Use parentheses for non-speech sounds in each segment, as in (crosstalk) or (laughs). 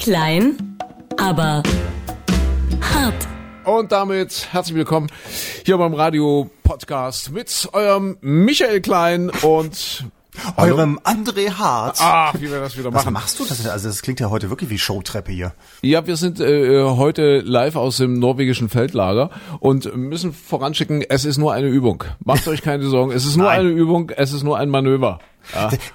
Klein, aber hart. Und damit herzlich willkommen hier beim Radio Podcast mit eurem Michael Klein und Eurem André Hart. Ah, wie wir das wieder Was machen. machst du das? Also das klingt ja heute wirklich wie Showtreppe hier. Ja, wir sind äh, heute live aus dem norwegischen Feldlager und müssen voranschicken, es ist nur eine Übung. Macht euch keine Sorgen, es ist nur Nein. eine Übung, es ist nur ein Manöver.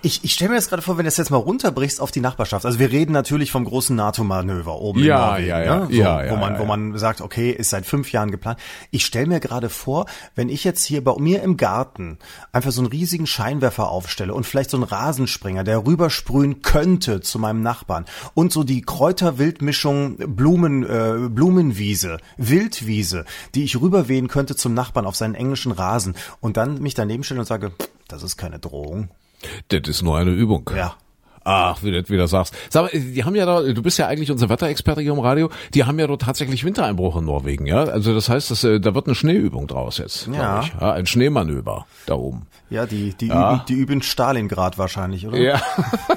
Ich, ich stelle mir das gerade vor, wenn du das jetzt mal runterbrichst auf die Nachbarschaft. Also wir reden natürlich vom großen NATO-Manöver oben Ja, in Norwegen, ja, ja. ne? so, Ja, ja, wo man, ja, wo ja. man sagt, okay, ist seit fünf Jahren geplant. Ich stelle mir gerade vor, wenn ich jetzt hier bei mir im Garten einfach so einen riesigen Scheinwerfer aufstelle und vielleicht so einen Rasenspringer, der rübersprühen könnte zu meinem Nachbarn und so die Kräuterwildmischung Blumen, äh, Blumenwiese, Wildwiese, die ich rüberwehen könnte zum Nachbarn auf seinen englischen Rasen und dann mich daneben stellen und sage, das ist keine Drohung. Das ist nur eine Übung. Ja. Ach, wie du das wieder sagst. Sag mal, die haben ja da, du bist ja eigentlich unser Wetterexperte hier im Radio, die haben ja dort tatsächlich Wintereinbruch in Norwegen, ja? Also das heißt, dass, äh, da wird eine Schneeübung draus jetzt, Ja. ich. ja. Ein Schneemanöver da oben. Ja, die, die, Ja. Üben, die üben Stalingrad wahrscheinlich, oder? Ja.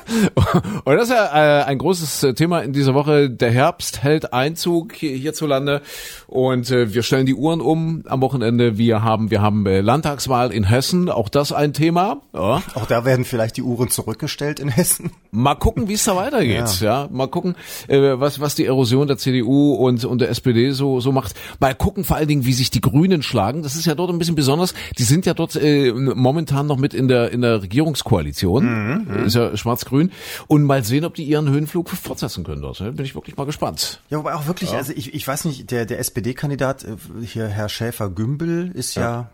(laughs) Und das ist ja äh, ein großes äh, Thema in dieser Woche. Der Herbst hält Einzug hier, hierzulande und äh, wir stellen die Uhren um am Wochenende. Wir haben wir haben äh, Landtagswahl in Hessen, auch das ein Thema. Ja. Auch da werden vielleicht die Uhren zurückgestellt in Hessen. Mal gucken, wie es da weitergeht. Ja. mal gucken, äh, was was die Erosion der CDU und und der SPD so so macht. Mal gucken vor allen Dingen, wie sich die Grünen schlagen. Das ist ja dort ein bisschen besonders. Die sind ja dort äh, momentan noch mit in der in der Regierungskoalition. Ist ja schwarz-grün und mal sehen, ob die ihren Höhenflug fortsetzen können dort. Bin ich wirklich mal gespannt. Ja, wobei auch wirklich, also ich, ich weiß nicht, der, der SPD-Kandidat, äh, hier Herr Schäfer-Gümbel, ist ja,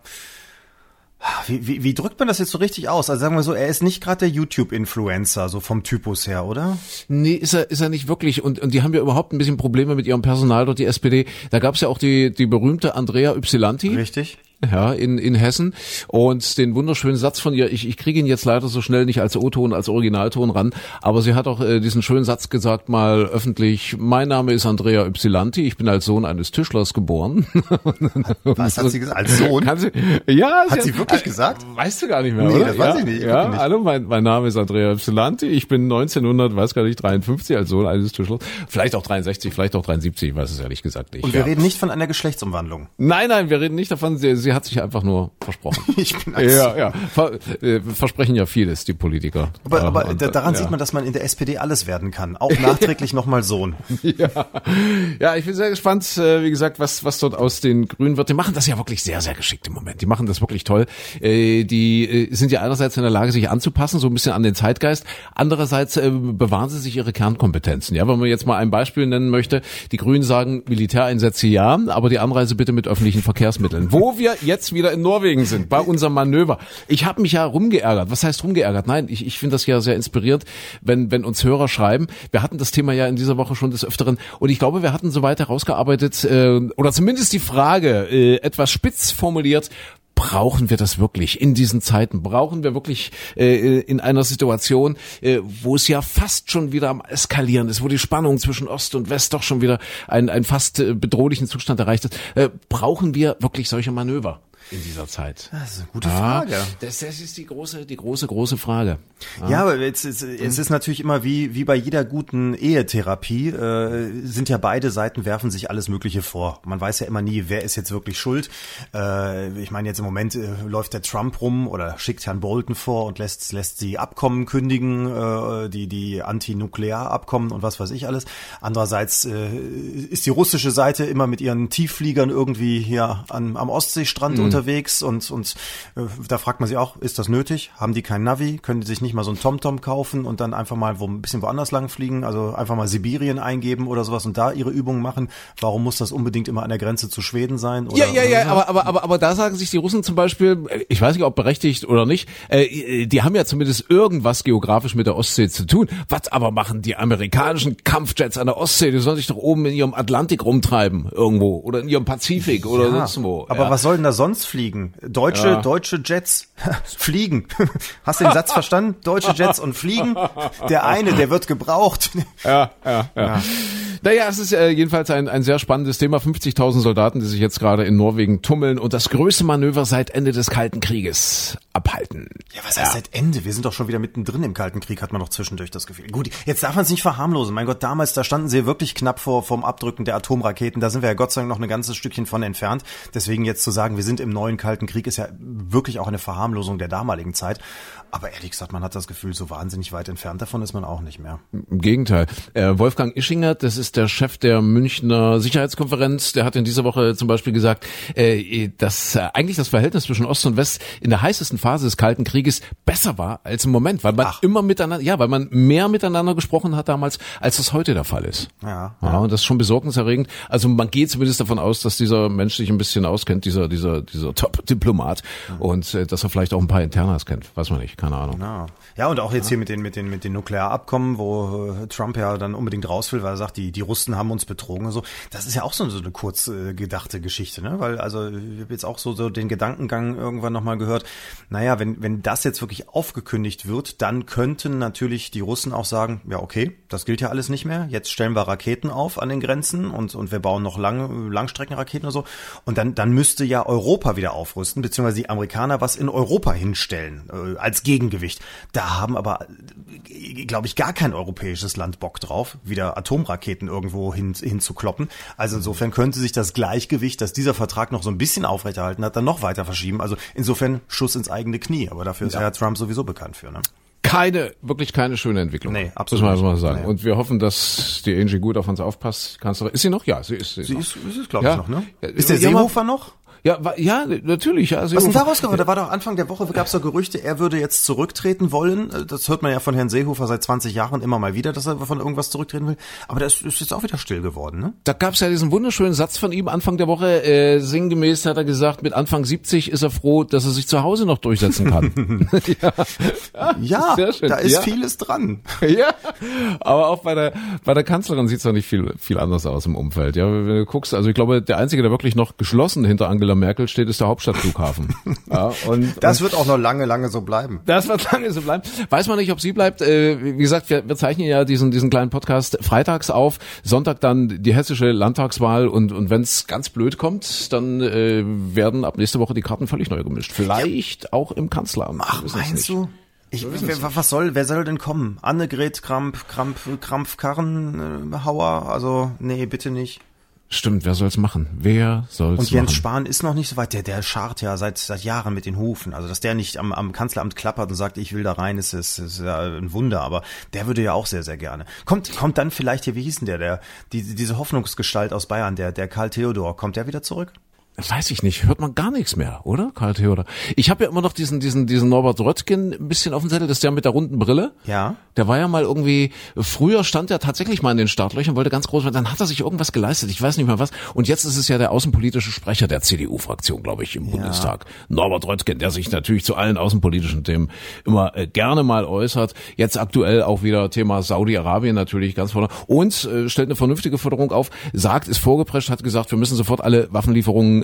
Wie, wie, wie drückt man das jetzt so richtig aus? Also sagen wir so, er ist nicht gerade der YouTube-Influencer, so vom Typus her, oder? Nee, ist er, ist er nicht wirklich. Und, und die haben ja überhaupt ein bisschen Probleme mit ihrem Personal dort, die SPD. Da gab es ja auch die, die berühmte Andrea Ypsilanti. Richtig? Ja, in, in Hessen. Und den wunderschönen Satz von ihr, ich, ich kriege ihn jetzt leider so schnell nicht als O-Ton, als Originalton ran, aber sie hat auch äh, diesen schönen Satz gesagt, mal öffentlich, mein Name ist Andrea Ypsilanti, ich bin als Sohn eines Tischlers geboren. (laughs) Was hat sie gesagt? Als Sohn? Kann sie, ja, Hat sie wirklich gesagt? Weißt du gar nicht mehr, Nee, oder? das weiß ja, ich nicht, Ja, wirklich nicht. hallo, mein, mein Name ist Andrea Ypsilanti, ich bin 1900, weiß gar nicht, 53 als Sohn eines Tischlers. Vielleicht auch 63, vielleicht auch 73, ich weiß es ehrlich gesagt nicht. Und wir ja. reden nicht von einer Geschlechtsumwandlung. Nein, nein, wir reden nicht davon. Sie, sie hat sich einfach nur versprochen. (laughs) Ich bin ja, ja. Ver, äh, versprechen ja vieles, die Politiker. Aber, Ja, aber und, da- daran ja. sieht man, dass man in der SPD alles werden kann. Auch nachträglich nochmal Sohn. (laughs) Ja. ja, ich bin sehr gespannt, äh, wie gesagt, was, was dort aus den Grünen wird. Die machen das ja wirklich sehr, sehr geschickt im Moment. Die machen das wirklich toll. Äh, die äh, sind ja einerseits in der Lage, sich anzupassen, so ein bisschen an den Zeitgeist. Andererseits bewahren sie sich ihre Kernkompetenzen. Ja, wenn man jetzt mal ein Beispiel nennen möchte. Die Grünen sagen, Militäreinsätze ja, aber die Anreise bitte mit öffentlichen Verkehrsmitteln. Wo wir jetzt wieder in Norwegen sind, bei unserem Manöver. Ich habe mich ja rumgeärgert. Was heißt rumgeärgert? Nein, ich, ich finde das ja sehr inspirierend, wenn, wenn uns Hörer schreiben. Wir hatten das Thema ja in dieser Woche schon des Öfteren und ich glaube, wir hatten soweit herausgearbeitet äh, oder zumindest die Frage äh, etwas spitz formuliert. Brauchen wir das wirklich in diesen Zeiten? Brauchen wir wirklich äh, in einer Situation, äh, wo es ja fast schon wieder am Eskalieren ist, wo die Spannung zwischen Ost und West doch schon wieder einen, einen fast äh, bedrohlichen Zustand erreicht ist? Äh, brauchen wir wirklich solche Manöver in dieser Zeit? Das ist eine gute Ja, Frage. Das, das ist die große, die große, große Frage. Ja, aber jetzt, es, es ist natürlich immer wie, wie bei jeder guten Ehetherapie, äh, sind ja beide Seiten werfen sich alles Mögliche vor. Man weiß ja immer nie, wer ist jetzt wirklich schuld. Äh, ich meine, jetzt im Moment äh, läuft der Trump rum oder schickt Herrn Bolton vor und lässt, lässt sie Abkommen kündigen, äh, die, die Anti-Nuklear-Abkommen und was weiß ich alles. Andererseits äh, ist die russische Seite immer mit ihren Tieffliegern irgendwie hier an, am Ostseestrand unterwegs und, und äh, da fragt man sich auch, ist das nötig? Haben die kein Navi? Können die sich nicht mal so ein TomTom kaufen und dann einfach mal wo ein bisschen woanders lang fliegen? Also einfach mal Sibirien eingeben oder sowas und da ihre Übungen machen? Warum muss das unbedingt immer an der Grenze zu Schweden sein? Oder, Ja, ja, ja, aber, aber, aber, aber da sagen sich die Russen zum Beispiel, äh, ich weiß nicht, ob berechtigt oder nicht, äh, die haben ja zumindest irgendwas geografisch mit der Ostsee zu tun. Was aber machen die amerikanischen Kampfjets an der Ostsee? Die sollen sich doch oben in ihrem Atlantik rumtreiben irgendwo oder in ihrem Pazifik oder Ja, sonst wo. Aber ja. was soll denn da sonst fliegen? Deutsche, Ja. deutsche Jets (laughs) fliegen. Hast du den Satz verstanden? Deutsche Jets und fliegen. Der eine, der wird gebraucht. (laughs) Ja, ja, ja. Naja, es ist äh, jedenfalls ein, ein sehr spannendes Thema. 50.000 Soldaten, die sich jetzt gerade in Norwegen tummeln und das größte Manöver seit Ende des Kalten Krieges. Abhalten. Ja, was heißt seit Ende? Wir sind doch schon wieder mittendrin im Kalten Krieg, hat man doch zwischendurch das Gefühl. Gut, jetzt darf man es nicht verharmlosen. Mein Gott, damals, da standen sie wirklich knapp vor vom Abdrücken der Atomraketen. Da sind wir ja Gott sei Dank noch ein ganzes Stückchen von entfernt. Deswegen jetzt zu sagen, wir sind im neuen Kalten Krieg, ist ja wirklich auch eine Verharmlosung der damaligen Zeit. Aber ehrlich gesagt, man hat das Gefühl, so wahnsinnig weit entfernt davon ist man auch nicht mehr. Im Gegenteil. Äh, Wolfgang Ischinger, das ist der Chef der Münchner Sicherheitskonferenz, der hat in dieser Woche zum Beispiel gesagt, äh, dass äh, eigentlich das Verhältnis zwischen Ost und West in der heißesten Phase des Kalten Krieges besser war als im Moment, weil man Ach. immer miteinander, ja, weil man mehr miteinander gesprochen hat damals, als das heute der Fall ist. Ja, ja. ja und das ist schon besorgniserregend. Also man geht zumindest davon aus, dass dieser Mensch sich ein bisschen auskennt, dieser dieser dieser Top-Diplomat mhm. und äh, dass er vielleicht auch ein paar Internas kennt, weiß man nicht keine Ahnung. Ja, ja und auch jetzt hier mit den, mit den, mit den Nuklearabkommen, wo äh, Trump ja dann unbedingt raus will, weil er sagt, die, die Russen haben uns betrogen und so. Das ist ja auch so, so eine kurz äh, gedachte Geschichte, ne? Weil, also, ich habe jetzt auch so, so den Gedankengang irgendwann nochmal gehört. Naja, wenn, wenn das jetzt wirklich aufgekündigt wird, dann könnten natürlich die Russen auch sagen, ja, okay, das gilt ja alles nicht mehr. Jetzt stellen wir Raketen auf an den Grenzen und, und wir bauen noch lange Langstreckenraketen oder so. Und dann, dann müsste ja Europa wieder aufrüsten, beziehungsweise die Amerikaner was in Europa hinstellen, äh, als Gegengewicht. Da haben aber, glaube ich, gar kein europäisches Land Bock drauf, wieder Atomraketen irgendwo hin, hinzukloppen. Also insofern könnte sich das Gleichgewicht, das dieser Vertrag noch so ein bisschen aufrechterhalten hat, dann noch weiter verschieben. Also insofern Schuss ins eigene Knie. Aber dafür ist ja, ja Trump sowieso bekannt für. Ne? keine, wirklich keine schöne Entwicklung. Nee, absolut. Muss man mal sagen. Nee. Und wir hoffen, dass die Angie gut auf uns aufpasst. Kannst du, ist sie noch? Ja, sie ist. Sie, sie ist, ist, ist glaube ich, noch, ne? Ist der Seehofer noch? Ja, ja, natürlich. Also Was ist denn da rausgekommen? Da war doch Anfang der Woche, gab es doch Gerüchte, er würde jetzt zurücktreten wollen. Das hört man ja von Herrn Seehofer seit 20 Jahren immer mal wieder, dass er von irgendwas zurücktreten will. Aber das ist jetzt auch wieder still geworden, ne? Da gab es ja diesen wunderschönen Satz von ihm Anfang der Woche. Äh, sinngemäß hat er gesagt, mit Anfang 70 ist er froh, dass er sich zu Hause noch durchsetzen kann. (laughs) ja, ja (laughs) da ist ja. vieles dran. (laughs) ja, aber auch bei der, bei der Kanzlerin sieht's doch nicht viel, viel anders aus im Umfeld. Ja, wenn du guckst, also ich glaube, der Einzige, der wirklich noch geschlossen hinter Angela Angela Merkel steht, ist der Hauptstadtflughafen. (laughs) ja, und, das wird auch noch lange, lange so bleiben. Das wird lange so bleiben. Weiß man nicht, ob sie bleibt. Äh, wie gesagt, wir, wir zeichnen ja diesen, diesen kleinen Podcast freitags auf, Sonntag dann die hessische Landtagswahl und, und wenn es ganz blöd kommt, dann äh, werden ab nächste Woche die Karten völlig neu gemischt. Vielleicht ja. auch im Kanzleramt. Ach, meinst du? Ich, wer, was soll, wer soll denn kommen? Annegret Kramp, Kramp, Krampf, Karrenhauer? Also, nee, bitte nicht. Stimmt, wer soll's machen? Wer soll's machen? Und Jens Spahn ist noch nicht so weit. Der, der schart ja seit, seit Jahren mit den Hufen. Also, dass der nicht am, am Kanzleramt klappert und sagt, ich will da rein, ist, ist, ist ja ein Wunder. Aber der würde ja auch sehr, sehr gerne. Kommt, kommt dann vielleicht hier, wie hieß denn der, der, die, diese Hoffnungsgestalt aus Bayern, der, der Karl Theodor, kommt der wieder zurück? Weiß ich nicht, hört man gar nichts mehr, oder? Karl Theodor. Ich habe ja immer noch diesen, diesen, diesen Norbert Röttgen ein bisschen auf dem Zettel, das ist der mit der runden Brille. Ja. Der war ja mal irgendwie, früher stand er tatsächlich mal in den Startlöchern, wollte ganz groß werden, dann hat er sich irgendwas geleistet, ich weiß nicht mehr was. Und jetzt ist es ja der außenpolitische Sprecher der CDU-Fraktion, glaube ich, im ja. Bundestag. Norbert Röttgen, der sich natürlich zu allen außenpolitischen Themen immer äh, gerne mal äußert. Jetzt aktuell auch wieder Thema Saudi-Arabien natürlich ganz vorne. Und äh, stellt eine vernünftige Forderung auf, sagt, ist vorgeprescht, hat gesagt, wir müssen sofort alle Waffenlieferungen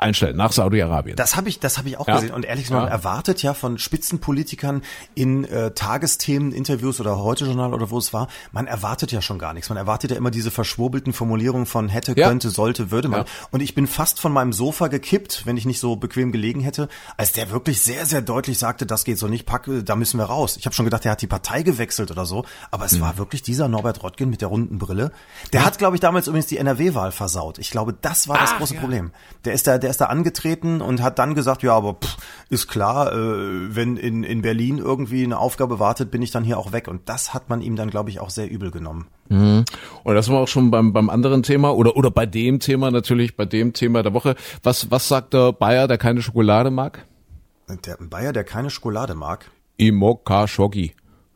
einstellen nach Saudi-Arabien. Das habe ich, das habe ich auch ja. gesehen. Und ehrlich gesagt, man erwartet ja von Spitzenpolitikern in äh, Tagesthemen, Interviews oder heute Journal oder wo es war, man erwartet ja schon gar nichts. Man erwartet ja immer diese verschwurbelten Formulierungen von hätte, ja. könnte, sollte, würde man. Ja. Und ich bin fast von meinem Sofa gekippt, wenn ich nicht so bequem gelegen hätte, als der wirklich sehr, sehr deutlich sagte, das geht so nicht, pack, da müssen wir raus. Ich habe schon gedacht, er hat die Partei gewechselt oder so, aber es mhm. war wirklich dieser Norbert Rottgen mit der runden Brille. Der hat, glaube ich, damals übrigens die NRW-Wahl versaut. Ich glaube, das war das Ach, große Problem. Der ist da, der ist da angetreten und hat dann gesagt, ja, aber pff, ist klar, äh, wenn in, in Berlin irgendwie eine Aufgabe wartet, bin ich dann hier auch weg. Und das hat man ihm dann, glaube ich, auch sehr übel genommen. Mhm. Und das war auch schon beim, beim anderen Thema oder, oder bei dem Thema natürlich, bei dem Thema der Woche. Was, was sagt der Bayer, der keine Schokolade mag? Der Bayer, der keine Schokolade mag? Imoka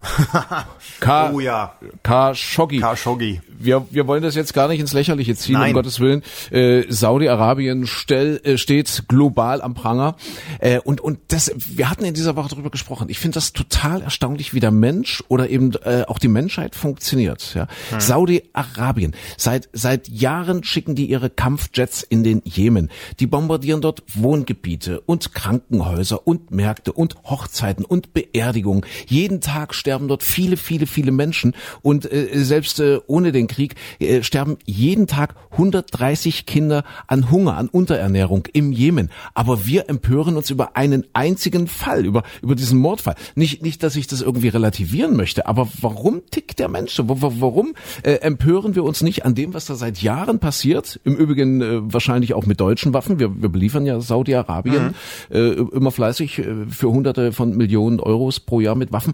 Shogi. K oh ja. Khashoggi. Khashoggi. Wir, wir wollen das jetzt gar nicht ins Lächerliche ziehen, Nein. um Gottes Willen. Äh, Saudi-Arabien äh, steht global am Pranger. Äh, und, und das, wir hatten in dieser Woche darüber gesprochen. Ich finde das total erstaunlich, wie der Mensch oder eben äh, auch die Menschheit funktioniert. Ja? Hm. Saudi-Arabien. Seit, seit Jahren schicken die ihre Kampfjets in den Jemen. Die bombardieren dort Wohngebiete und Krankenhäuser und Märkte und Hochzeiten und Beerdigungen. Jeden Tag sterben sterben dort viele, viele, viele Menschen und äh, selbst äh, ohne den Krieg äh, sterben jeden Tag 130 Kinder an Hunger, an Unterernährung im Jemen. Aber wir empören uns über einen einzigen Fall, über, über diesen Mordfall. Nicht, nicht, dass ich das irgendwie relativieren möchte, aber warum tickt der Mensch? Warum äh, empören wir uns nicht an dem, was da seit Jahren passiert? Im Übrigen äh, wahrscheinlich auch mit deutschen Waffen. Wir, wir beliefern ja Saudi-Arabien mhm. äh, immer fleißig äh, für hunderte von Millionen Euros pro Jahr mit Waffen.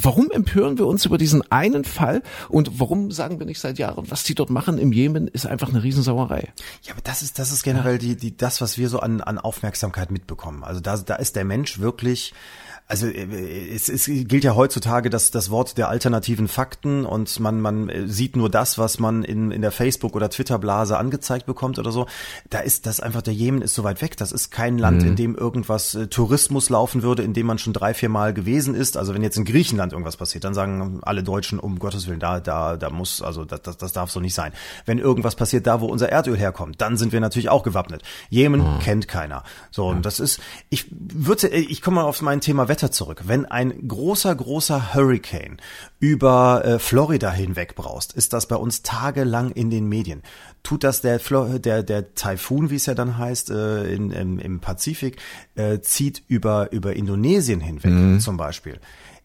Warum empören wir uns über diesen einen Fall und warum sagen wir nicht seit Jahren, was die dort machen im Jemen, ist einfach eine Riesensauerei. Ja, aber das ist, das ist generell die, die, das, was wir so an, an Aufmerksamkeit mitbekommen. Also da, da ist der Mensch wirklich also äh, es, es gilt ja heutzutage das, das Wort der alternativen Fakten und man, man äh, sieht nur das, was man in, in der Facebook- oder Twitter-Blase angezeigt bekommt oder so. Da ist das einfach, der Jemen ist so weit weg. Das ist kein Land, mhm. in dem irgendwas äh, Tourismus laufen würde, in dem man schon drei, vier Mal gewesen ist. Also wenn jetzt in Griechenland irgendwas passiert, dann sagen alle Deutschen, um Gottes Willen, da, da, da muss, also das, das, das darf so nicht sein. Wenn irgendwas passiert da, wo unser Erdöl herkommt, dann sind wir natürlich auch gewappnet. Jemen mhm. kennt keiner. So, und das ist, ich würde, ich komme mal auf mein Thema Wetter Wetter zurück. Wenn ein großer, großer Hurricane über äh, Florida hinweg braust, ist das bei uns tagelang in den Medien. Tut das der Flo der der Taifun, wie es ja dann heißt, äh, in, im, im Pazifik, äh, zieht über über Indonesien hinweg mhm. zum Beispiel,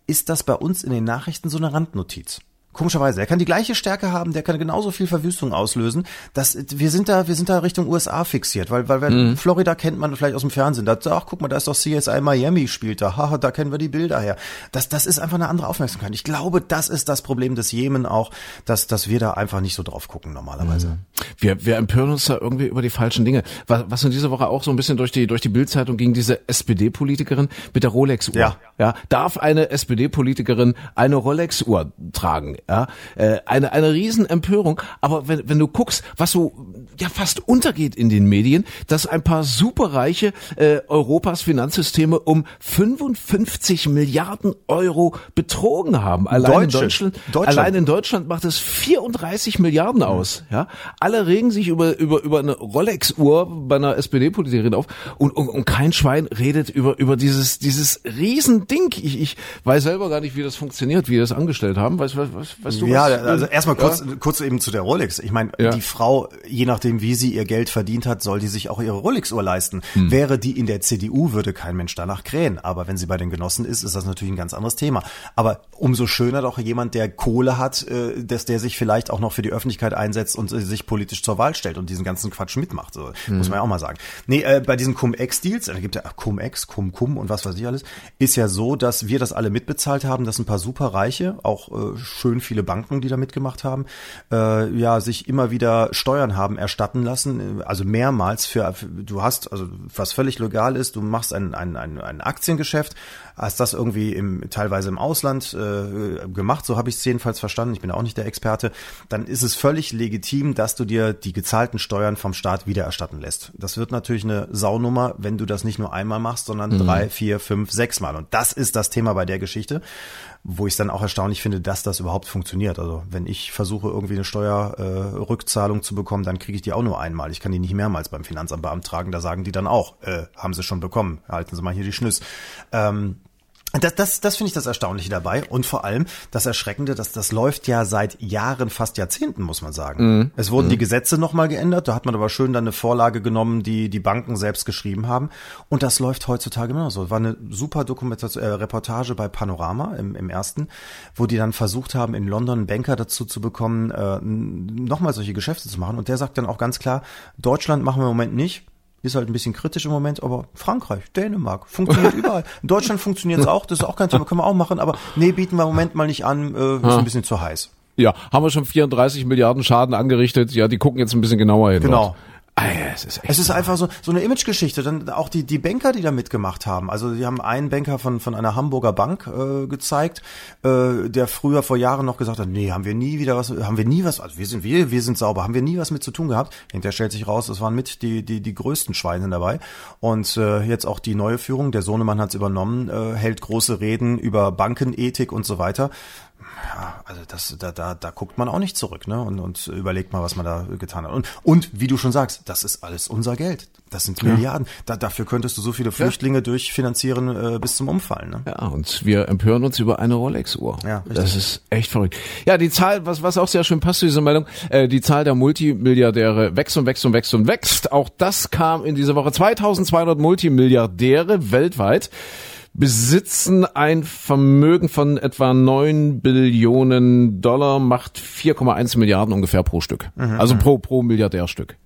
ist das bei uns in den Nachrichten so eine Randnotiz. Komischerweise, er kann die gleiche Stärke haben, der kann genauso viel Verwüstung auslösen. Das, wir sind da, wir sind da Richtung USA fixiert, weil, weil mhm. Florida kennt man vielleicht aus dem Fernsehen. Da, ach, guck mal, da ist doch CSI Miami spielt da. Haha, da kennen wir die Bilder her. Das, das ist einfach eine andere Aufmerksamkeit. Ich glaube, das ist das Problem des Jemen auch, dass, dass wir da einfach nicht so drauf gucken normalerweise. Mhm. Wir, wir empören uns da irgendwie über die falschen Dinge. Was, was in dieser Woche auch so ein bisschen durch die, durch die Bildzeitung ging, diese SPD-Politikerin mit der Rolex-Uhr. Ja. ja. Darf eine SPD-Politikerin eine Rolex-Uhr tragen? Ja, äh, eine eine Riesenempörung. Aber wenn wenn du guckst, was so ja fast untergeht in den Medien, dass ein paar superreiche äh, Europas Finanzsysteme um 55 Milliarden Euro betrogen haben. Allein Deutsche. in Deutschland, Deutschland, allein in Deutschland macht es 34 Milliarden aus. Ja, alle regen sich über über über eine Rolex-Uhr bei einer SPD-Politikerin auf und, und, und kein Schwein redet über über dieses dieses Riesending. Ich, ich weiß selber gar nicht, wie das funktioniert, wie die das angestellt haben. Weißt, was, Weißt du ja, was? also erstmal kurz, ja? kurz eben zu der Rolex. Ich meine, ja. die Frau, je nachdem, wie sie ihr Geld verdient hat, soll die sich auch ihre Rolex-Uhr leisten. Hm. Wäre die in der CDU, würde kein Mensch danach krähen. Aber wenn sie bei den Genossen ist, ist das natürlich ein ganz anderes Thema. Aber umso schöner doch jemand, der Kohle hat, äh, dass der sich vielleicht auch noch für die Öffentlichkeit einsetzt und äh, sich politisch zur Wahl stellt und diesen ganzen Quatsch mitmacht. So, hm. Muss man ja auch mal sagen. Nee, äh, bei diesen Cum-Ex-Deals, da gibt ja Cum-Ex, Cum-Cum und was weiß ich alles, ist ja so, dass wir das alle mitbezahlt haben, dass ein paar Superreiche, auch äh, schön viele Banken, die da mitgemacht haben, äh, ja, sich immer wieder Steuern haben erstatten lassen, also mehrmals für, du hast, also was völlig legal ist, du machst ein, ein, ein, ein Aktiengeschäft, hast das irgendwie im, teilweise im Ausland äh, gemacht, so habe ich es jedenfalls verstanden, ich bin auch nicht der Experte, dann ist es völlig legitim, dass du dir die gezahlten Steuern vom Staat wiedererstatten lässt. Das wird natürlich eine Saunummer, wenn du das nicht nur einmal machst, sondern mhm. drei, vier, fünf, sechs Mal. Und das ist das Thema bei der Geschichte wo ich dann auch erstaunlich finde, dass das überhaupt funktioniert. Also wenn ich versuche, irgendwie eine Steuerrückzahlung äh, zu bekommen, dann kriege ich die auch nur einmal. Ich kann die nicht mehrmals beim Finanzamt beantragen. Da sagen die dann auch, äh, haben sie schon bekommen. Halten Sie mal hier die Schnüss. Ähm, das, das, das finde ich das Erstaunliche dabei und vor allem das Erschreckende, dass das läuft ja seit Jahren, fast Jahrzehnten, muss man sagen. Mhm. Es wurden mhm. die Gesetze nochmal geändert, da hat man aber schön dann eine Vorlage genommen, die die Banken selbst geschrieben haben und das läuft heutzutage immer so. War eine super Dokumentation, äh, Reportage bei Panorama im, im ersten, wo die dann versucht haben, in London Banker dazu zu bekommen, äh, nochmal solche Geschäfte zu machen und der sagt dann auch ganz klar, Deutschland machen wir im Moment nicht, ist halt ein bisschen kritisch im Moment, aber Frankreich, Dänemark, funktioniert (laughs) überall. In Deutschland funktioniert es auch, das ist auch kein Thema, können wir auch machen, aber nee, bieten wir im Moment mal nicht an, äh, ist ein bisschen zu heiß. Ja, haben wir schon 34 Milliarden Schaden angerichtet. Ja, die gucken jetzt ein bisschen genauer hin. Genau. Dort. Ah, es ist, es ist einfach so, so eine Imagegeschichte. Dann auch die, die Banker, die da mitgemacht haben. Also die haben einen Banker von, von einer Hamburger Bank äh, gezeigt, äh, der früher vor Jahren noch gesagt hat, nee, haben wir nie wieder was, haben wir nie was, also wir sind wir, wir sind sauber, haben wir nie was mit zu tun gehabt. Hinterher stellt sich raus, es waren mit die, die, die größten Schweine dabei. Und äh, jetzt auch die neue Führung, der Sohnemann hat es übernommen, äh, hält große Reden über Bankenethik und so weiter Ja, also das, da, da, da guckt man auch nicht zurück, ne? Und, und überlegt mal, was man da getan hat. Und, und wie du schon sagst, das ist alles unser Geld. Das sind Milliarden. Da, dafür könntest du so viele Flüchtlinge durchfinanzieren äh, bis zum Umfallen. Ne? Ja, und wir empören uns über eine Rolex-Uhr. Ja, richtig. das ist echt verrückt. Ja, die Zahl, was, was auch sehr schön passt zu dieser Meldung, äh, die Zahl der Multimilliardäre wächst und wächst und wächst und wächst. Auch das kam in dieser Woche. 2200 Multimilliardäre weltweit besitzen ein Vermögen von etwa 9 Billionen Dollar, macht 4,1 Milliarden ungefähr pro Stück. Also pro, pro Milliardärstück.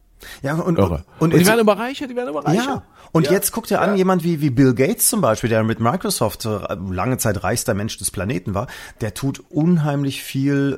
Ja, und, Irre. und, Und, die werden immer reicher, die werden immer reicher. Ja. Und jetzt guckt ihr an, jemand wie, wie Bill Gates zum Beispiel, der mit Microsoft äh, lange Zeit reichster Mensch des Planeten war, der tut unheimlich viel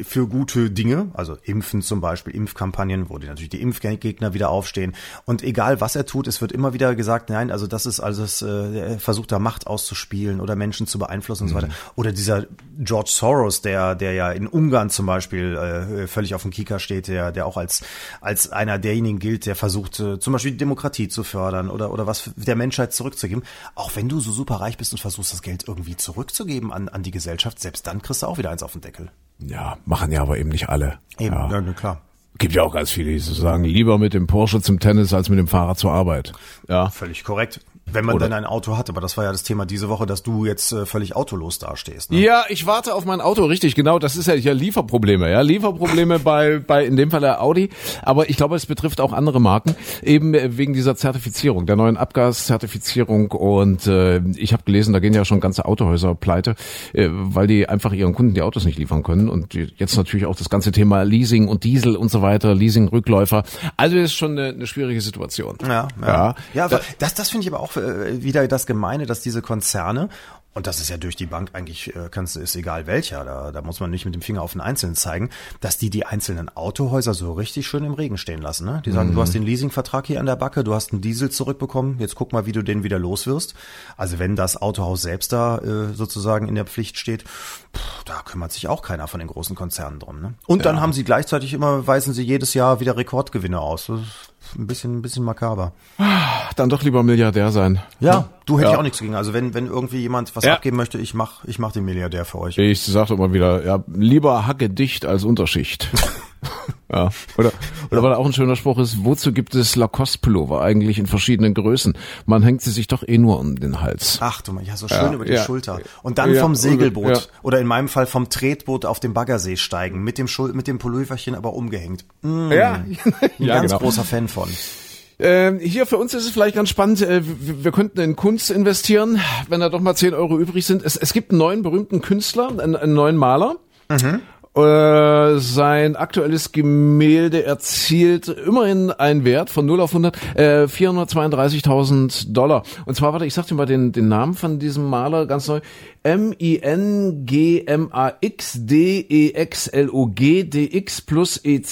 äh, für gute Dinge, also Impfen zum Beispiel, Impfkampagnen, wo die natürlich die Impfgegner wieder aufstehen. Und egal was er tut, es wird immer wieder gesagt, nein, also das ist also äh, er versucht da Macht auszuspielen oder Menschen zu beeinflussen und so weiter. Oder dieser George Soros, der, der ja in Ungarn zum Beispiel äh, völlig auf dem Kika steht, der, der auch als, als einer derjenigen gilt, der versucht, äh, zum Beispiel die Demokratie zu fördern oder, oder was der Menschheit zurückzugeben. Auch wenn du so super reich bist und versuchst, das Geld irgendwie zurückzugeben an, an die Gesellschaft, selbst dann kriegst du auch wieder eins auf den Deckel. Ja, machen ja aber eben nicht alle. Ja. ja klar. Gibt ja auch ganz viele, die so sagen, lieber mit dem Porsche zum Tennis als mit dem Fahrrad zur Arbeit. Ja. Völlig korrekt. Wenn man Oder- denn ein Auto hat, aber das war ja das Thema diese Woche, dass du jetzt äh, völlig autolos dastehst. Ne? Ja, ich warte auf mein Auto, richtig, genau. Das ist ja hier Lieferprobleme, ja. Lieferprobleme (laughs) bei, bei, in dem Fall der Audi. Aber ich glaube, es betrifft auch andere Marken, eben äh, wegen dieser Zertifizierung, der neuen Abgaszertifizierung. Und äh, ich habe gelesen, da gehen ja schon ganze Autohäuser pleite, äh, weil die einfach ihren Kunden die Autos nicht liefern können. Und jetzt natürlich auch das ganze Thema Leasing und Diesel und so weiter, Leasing-Rückläufer. Also ist schon eine, eine schwierige Situation. Ja, ja. Ja. ja das, das finde ich aber auch äh, wieder das Gemeine, dass diese Konzerne, und das ist ja durch die Bank eigentlich, äh, kannst du, ist egal welcher, da, da muss man nicht mit dem Finger auf den Einzelnen zeigen, dass die die einzelnen Autohäuser so richtig schön im Regen stehen lassen. Ne? Die sagen, du hast den Leasingvertrag hier an der Backe, du hast einen Diesel zurückbekommen, jetzt guck mal, wie du den wieder los wirst. Also wenn das Autohaus selbst da äh, sozusagen in der Pflicht steht, pff, da kümmert sich auch keiner von den großen Konzernen drum. Ne? Und dann haben sie gleichzeitig immer, weisen sie jedes Jahr wieder Rekordgewinne aus. Das ein bisschen, ein bisschen makaber. Dann doch lieber Milliardär sein. Ja, du hätte Ja. auch nichts gegen. Also wenn, wenn irgendwie jemand was Ja. abgeben möchte, ich mach, ich mach den Milliardär für euch. Ich sage immer wieder, ja, lieber Hacke dicht als Unterschicht. (laughs) ja. Oder, oder weil da auch ein schöner Spruch ist, wozu gibt es Lacoste-Pullover eigentlich in verschiedenen Größen? Man hängt sie sich doch eh nur um den Hals. Ach du mal, ja, so schön Ja, über die ja. Schulter. Und dann Ja, vom Segelboot ja. oder in meinem Fall vom Tretboot auf dem Baggersee steigen, mit dem Schul mit dem Pulloverchen aber umgehängt. Mm, Ja, ein (laughs) ja ganz genau. großer Fan von. Ähm, hier für uns ist es vielleicht ganz spannend, äh, wir, wir könnten in Kunst investieren, wenn da doch mal 10 Euro übrig sind. Es, es gibt einen neuen berühmten Künstler, einen, einen neuen Maler. Äh, sein aktuelles Gemälde erzielt immerhin einen Wert von 0 auf 100, äh, 432.000 Dollar. Und zwar, warte, ich sag dir mal den, den Namen von diesem Maler ganz neu. M-I-N-G-M-A-X-D-E-X-L-O-G-D-X plus E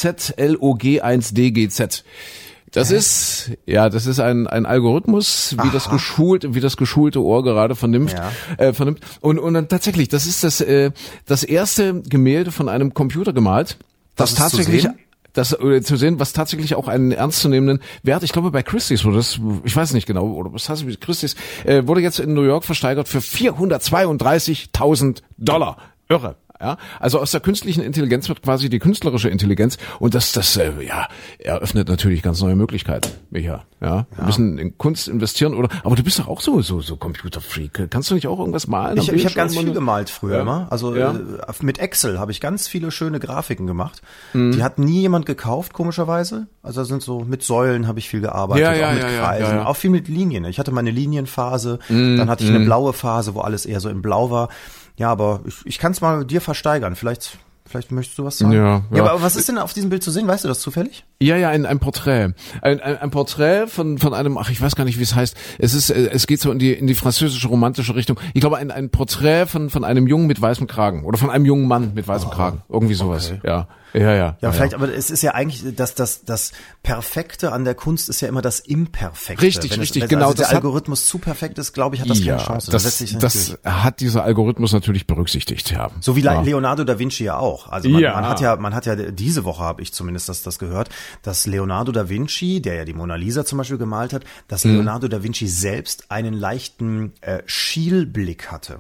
E-Z-L-O-G-1-D-G-Z. Das ist, ja, das ist ein, ein Algorithmus, wie das geschult, wie das geschulte Ohr gerade vernimmt, Ja. äh, vernimmt. Und, und dann tatsächlich, das ist das, äh, das erste Gemälde von einem Computer gemalt, das, Das ist zu tatsächlich, sehen? das äh, zu sehen, was tatsächlich auch einen ernstzunehmenden Wert, ich glaube bei Christie's wurde das, ich weiß nicht genau, oder was heißt es, Christie's, äh, wurde jetzt in New York versteigert für 432.000 Dollar. Irre. Ja, also aus der künstlichen Intelligenz wird quasi die künstlerische Intelligenz und das, das äh, ja, eröffnet natürlich ganz neue Möglichkeiten, Micha. Ja, wir müssen in Kunst investieren oder, aber du bist doch auch so so so Computerfreak. Kannst du nicht auch irgendwas malen? Ich, ich habe ganz viel gemalt früher Ja. immer. Also Ja. äh, mit Excel habe ich ganz viele schöne Grafiken gemacht. Mhm. Die hat nie jemand gekauft, komischerweise. Also sind so mit Säulen habe ich viel gearbeitet, Ja, ja, auch mit ja, ja, Kreisen, ja, Mhm, ja. auch viel mit Linien. Ich hatte meine Linienphase, dann hatte ich eine blaue Phase, wo alles eher so in Blau war. Ja, aber ich, ich kann es mal dir versteigern. Vielleicht, vielleicht möchtest du was sagen. Ja, ja. aber was ist denn auf diesem Bild zu sehen? Weißt du das zufällig? Ja, ja, ein, ein Porträt. Ein, ein, ein Porträt von, von einem, ach, ich weiß gar nicht, wie es heißt. Es ist, äh, es geht so in die, in die französische romantische Richtung. Ich glaube, ein, ein Porträt von, von einem Jungen mit weißem Kragen. Oder von einem jungen Mann mit weißem Kragen. Irgendwie sowas. okay. Ja. Ja, ja. Ja, vielleicht, aber es ist ja eigentlich, das, das, das Perfekte an der Kunst ist ja immer das Imperfekte. Richtig, wenn richtig, es, wenn genau, Also der das hat- Algorithmus zu perfekt ist, glaube ich, hat das ja, keine Chance. Das, das durch. hat dieser Algorithmus natürlich berücksichtigt, ja. So wie ja. Leonardo da Vinci ja auch. Also man, Ja. man hat ja, man hat ja diese Woche habe ich zumindest das, das gehört, dass Leonardo da Vinci, der ja die Mona Lisa zum Beispiel gemalt hat, dass Mhm. Leonardo da Vinci selbst einen leichten äh, Schielblick hatte.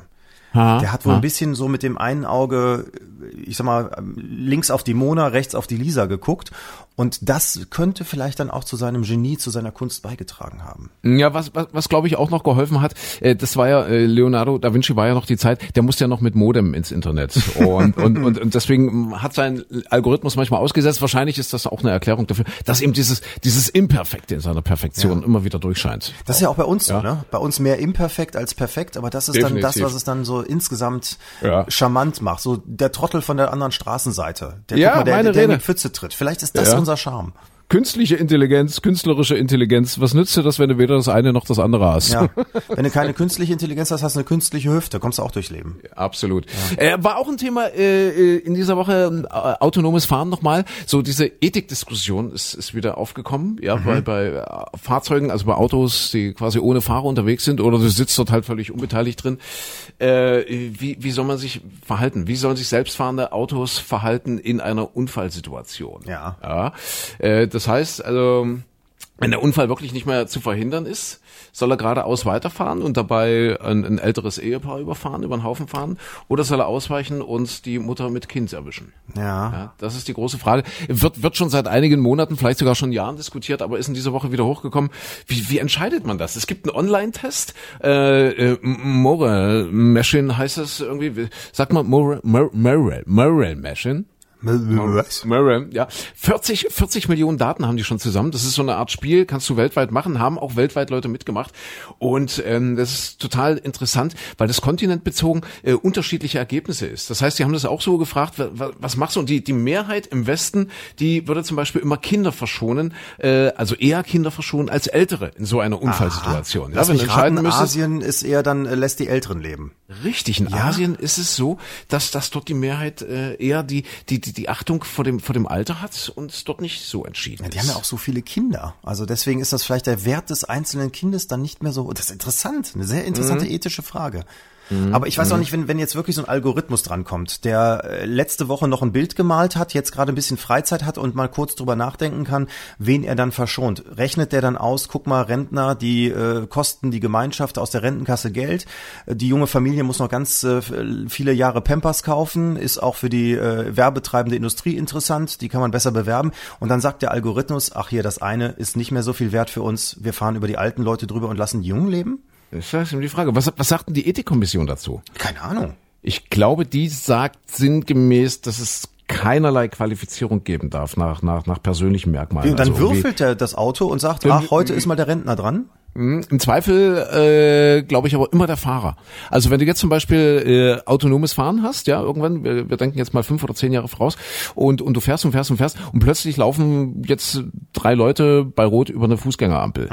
Ha, der hat wohl ha. ein bisschen so mit dem einen Auge, ich sag mal, links auf die Mona, rechts auf die Lisa geguckt. Und das könnte vielleicht dann auch zu seinem Genie, zu seiner Kunst beigetragen haben. Ja, was, was, was glaube ich auch noch geholfen hat, äh, das war ja, äh, Leonardo da Vinci war ja noch die Zeit, der musste ja noch mit Modem ins Internet. Und, und, und, und deswegen hat sein Algorithmus manchmal ausgesetzt. Wahrscheinlich ist das auch eine Erklärung dafür, dass eben dieses, dieses Imperfekte in seiner Perfektion immer wieder durchscheint. Das ist ja auch bei uns Ja. so, ne? Bei uns mehr imperfekt als perfekt, aber das ist dann das, Definitiv. was es dann so insgesamt Ja. charmant macht. So der Trottel von der anderen Straßenseite. Der, Ja, guck mal, der, meine der in die. Pfütze tritt. Vielleicht ist das Ja. Unser Charme. Künstliche Intelligenz, künstlerische Intelligenz, was nützt dir das, wenn du weder das eine noch das andere hast? Ja. (laughs) Wenn du keine künstliche Intelligenz hast, hast du eine künstliche Hüfte, kommst du auch durchs Leben. Absolut. Äh, war auch ein Thema äh, äh, in dieser Woche, äh, autonomes Fahren nochmal. So diese Ethikdiskussion ist, ist wieder aufgekommen, ja, bei, bei äh, Fahrzeugen, also bei Autos, die quasi ohne Fahrer unterwegs sind oder du sitzt dort halt völlig unbeteiligt drin. Äh, wie, wie soll man sich verhalten? Wie sollen sich selbstfahrende Autos verhalten in einer Unfallsituation? Ja. ja. Das heißt, also wenn der Unfall wirklich nicht mehr zu verhindern ist, soll er geradeaus weiterfahren und dabei ein, ein älteres Ehepaar überfahren, über den Haufen fahren, oder soll er ausweichen und die Mutter mit Kind erwischen? Ja. Ja, das ist die große Frage. Wird, wird schon seit einigen Monaten, vielleicht sogar schon Jahren diskutiert, aber ist in dieser Woche wieder hochgekommen. Wie, wie entscheidet man das? Es gibt einen Online-Test, äh, äh, Moral Machine heißt es irgendwie, sag mal Moral, Moral, Moral Machine. Was? Murray, ja. 40, 40 Millionen Daten haben die schon zusammen. Das ist so eine Art Spiel, kannst du weltweit machen, haben auch weltweit Leute mitgemacht. Und ähm, das ist total interessant, weil das kontinentbezogen äh, unterschiedliche Ergebnisse ist. Das heißt, die haben das auch so gefragt, wa- wa- was machst du? Und die, die Mehrheit im Westen, die würde zum Beispiel immer Kinder verschonen, äh, also eher Kinder verschonen als Ältere in so einer Unfallsituation. Lass ja, wenn entscheiden raten, Asien ist eher dann, äh, lässt die Älteren leben. Richtig, in Asien ist es so, dass, dass dort die Mehrheit äh, eher die, die, die, die Achtung vor dem, vor dem Alter hat und dort nicht so entschieden Ja, die ist. haben ja auch so viele Kinder. Also deswegen ist das vielleicht der Wert des einzelnen Kindes dann nicht mehr so. Das ist interessant, eine sehr interessante ethische Frage. Aber ich weiß auch nicht, wenn, wenn jetzt wirklich so ein Algorithmus drankommt, der äh, letzte Woche noch ein Bild gemalt hat, jetzt gerade ein bisschen Freizeit hat und mal kurz drüber nachdenken kann, wen er dann verschont. Rechnet der dann aus, guck mal, Rentner, die äh, kosten die Gemeinschaft aus der Rentenkasse Geld. Die junge Familie muss noch ganz äh, viele Jahre Pampers kaufen, ist auch für die äh, werbetreibende Industrie interessant, die kann man besser bewerben. Und dann sagt der Algorithmus, ach hier, das eine ist nicht mehr so viel wert für uns, wir fahren über die alten Leute drüber und lassen die Jungen leben? Das ist eben die Frage. Was, was sagt denn die Ethikkommission dazu? Keine Ahnung. Ich glaube, die sagt sinngemäß, dass es keinerlei Qualifizierung geben darf nach, nach, nach persönlichen Merkmalen. Und dann Also würfelt er das Auto und sagt, ach, heute ist mal der Rentner dran. Im Zweifel äh, glaube ich aber immer der Fahrer. Also wenn du jetzt zum Beispiel äh, autonomes Fahren hast, ja, irgendwann, wir, wir denken jetzt mal fünf oder zehn Jahre voraus, und, und du fährst und fährst und fährst und plötzlich laufen jetzt drei Leute bei Rot über eine Fußgängerampel.